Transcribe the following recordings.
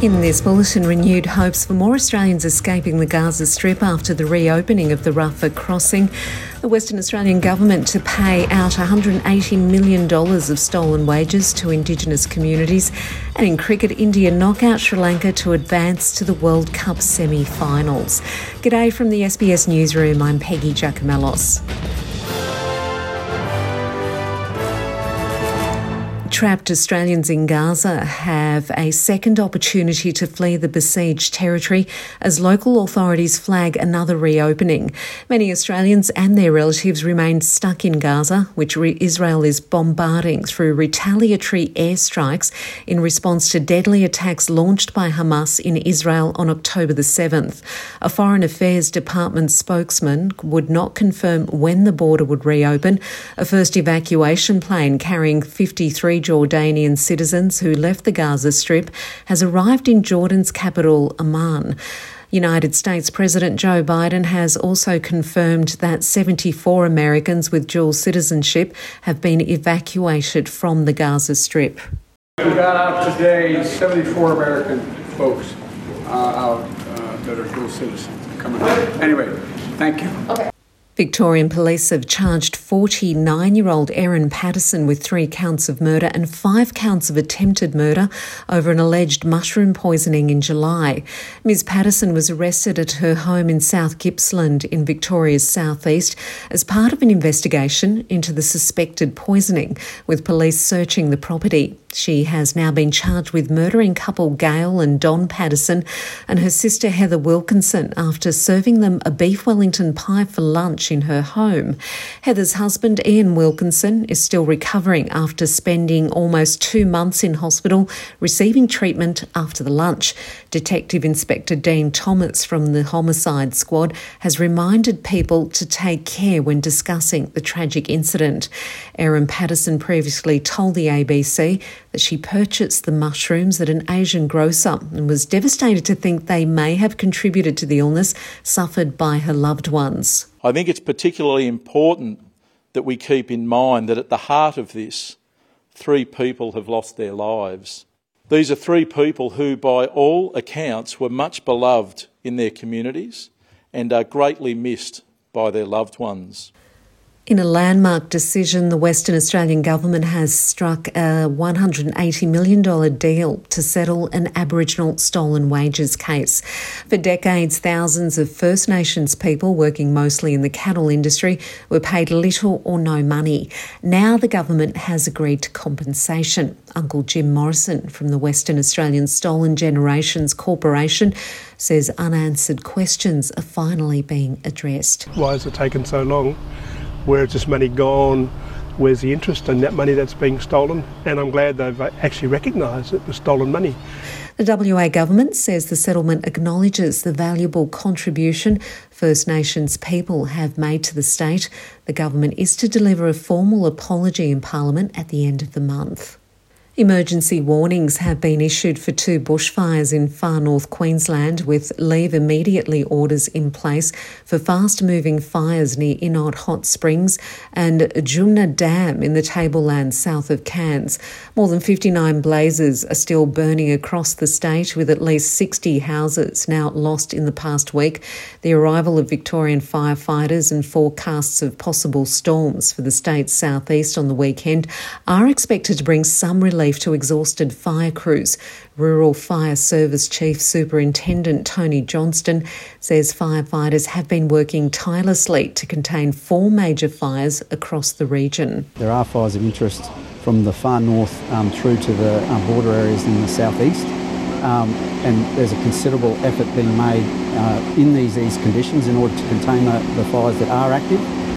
In this bulletin, renewed hopes for more Australians escaping the Gaza Strip after the reopening of the Rafah crossing. The Western Australian government to pay out $180 million of stolen wages to Indigenous communities. And in cricket, India knock out Sri Lanka to advance to the World Cup semi finals. G'day from the SBS Newsroom. I'm Peggy Giakoumelos. Trapped Australians in Gaza have a second opportunity to flee the besieged territory as local authorities flag another reopening. Many Australians and their relatives remain stuck in Gaza, which Israel is bombarding through retaliatory airstrikes in response to deadly attacks launched by Hamas in Israel on October the 7th. A Foreign Affairs Department spokesman would not confirm when the border would reopen. A first evacuation plane carrying 53 Jordanian citizens who left the Gaza Strip has arrived in Jordan's capital, Amman. United States President Joe Biden has also confirmed that 74 Americans with dual citizenship have been evacuated from the Gaza Strip. We got out today 74 American folks uh, out uh, that are dual citizens coming out. Anyway, thank you. Okay. Victorian police have charged 49 year old Erin Patterson with three counts of murder and five counts of attempted murder over an alleged mushroom poisoning in July. Ms. Patterson was arrested at her home in South Gippsland in Victoria's southeast as part of an investigation into the suspected poisoning, with police searching the property. She has now been charged with murdering couple Gail and Don Patterson and her sister Heather Wilkinson after serving them a beef Wellington pie for lunch in her home. Heather's husband, Ian Wilkinson, is still recovering after spending almost two months in hospital receiving treatment after the lunch. Detective Inspector Dean Thomas from the Homicide Squad has reminded people to take care when discussing the tragic incident. Erin Patterson previously told the ABC that she purchased the mushrooms at an Asian grocer and was devastated to think they may have contributed to the illness suffered by her loved ones. I think it's particularly important that we keep in mind that at the heart of this, three people have lost their lives. These are three people who, by all accounts, were much beloved in their communities and are greatly missed by their loved ones. In a landmark decision, the Western Australian Government has struck a $180 million deal to settle an Aboriginal stolen wages case. For decades, thousands of First Nations people working mostly in the cattle industry were paid little or no money. Now the government has agreed to compensation. Uncle Jim Morrison from the Western Australian Stolen Generations Corporation says unanswered questions are finally being addressed. Why has it taken so long? Where is this money gone? Where's the interest in that money that's being stolen? And I'm glad they've actually recognised it was stolen money. The WA government says the settlement acknowledges the valuable contribution First Nations people have made to the state. The government is to deliver a formal apology in Parliament at the end of the month. Emergency warnings have been issued for two bushfires in far north Queensland, with leave immediately orders in place for fast moving fires near Innot Hot Springs and Jumna Dam in the tablelands south of Cairns. More than 59 blazes are still burning across the state, with at least 60 houses now lost in the past week. The arrival of Victorian firefighters and forecasts of possible storms for the state's southeast on the weekend are expected to bring some relief relief to exhausted fire crews. Rural Fire Service Chief Superintendent Tony Johnston says firefighters have been working tirelessly to contain four major fires across the region. There are fires of interest from the far north um, through to the um, border areas in the southeast. Um, and there's a considerable effort being made uh, in these, these conditions in order to contain the, the fires that are active.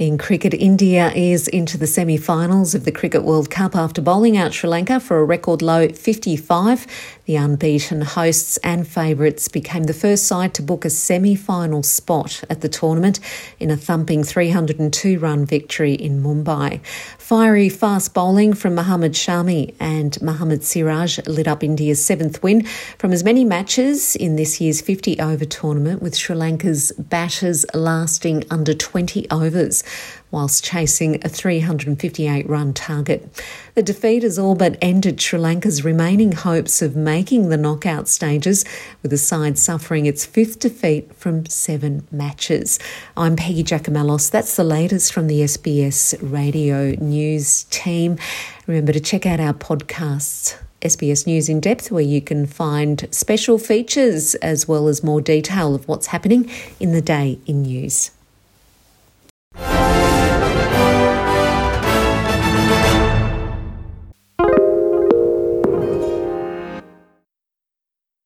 In cricket, India is into the semi finals of the Cricket World Cup after bowling out Sri Lanka for a record low 55. The unbeaten hosts and favourites became the first side to book a semi final spot at the tournament in a thumping 302 run victory in Mumbai. Fiery fast bowling from Mohammad Shami and Mohammad Siraj lit up India's seventh win from as many matches in this year's 50 over tournament, with Sri Lanka's batters lasting under 20 overs. Whilst chasing a 358 run target. The defeat has all but ended Sri Lanka's remaining hopes of making the knockout stages, with the side suffering its fifth defeat from seven matches. I'm Peggy Giakoumelos. That's the latest from the SBS Radio News team. Remember to check out our podcasts. SBS News in Depth, where you can find special features as well as more detail of what's happening in the day in news.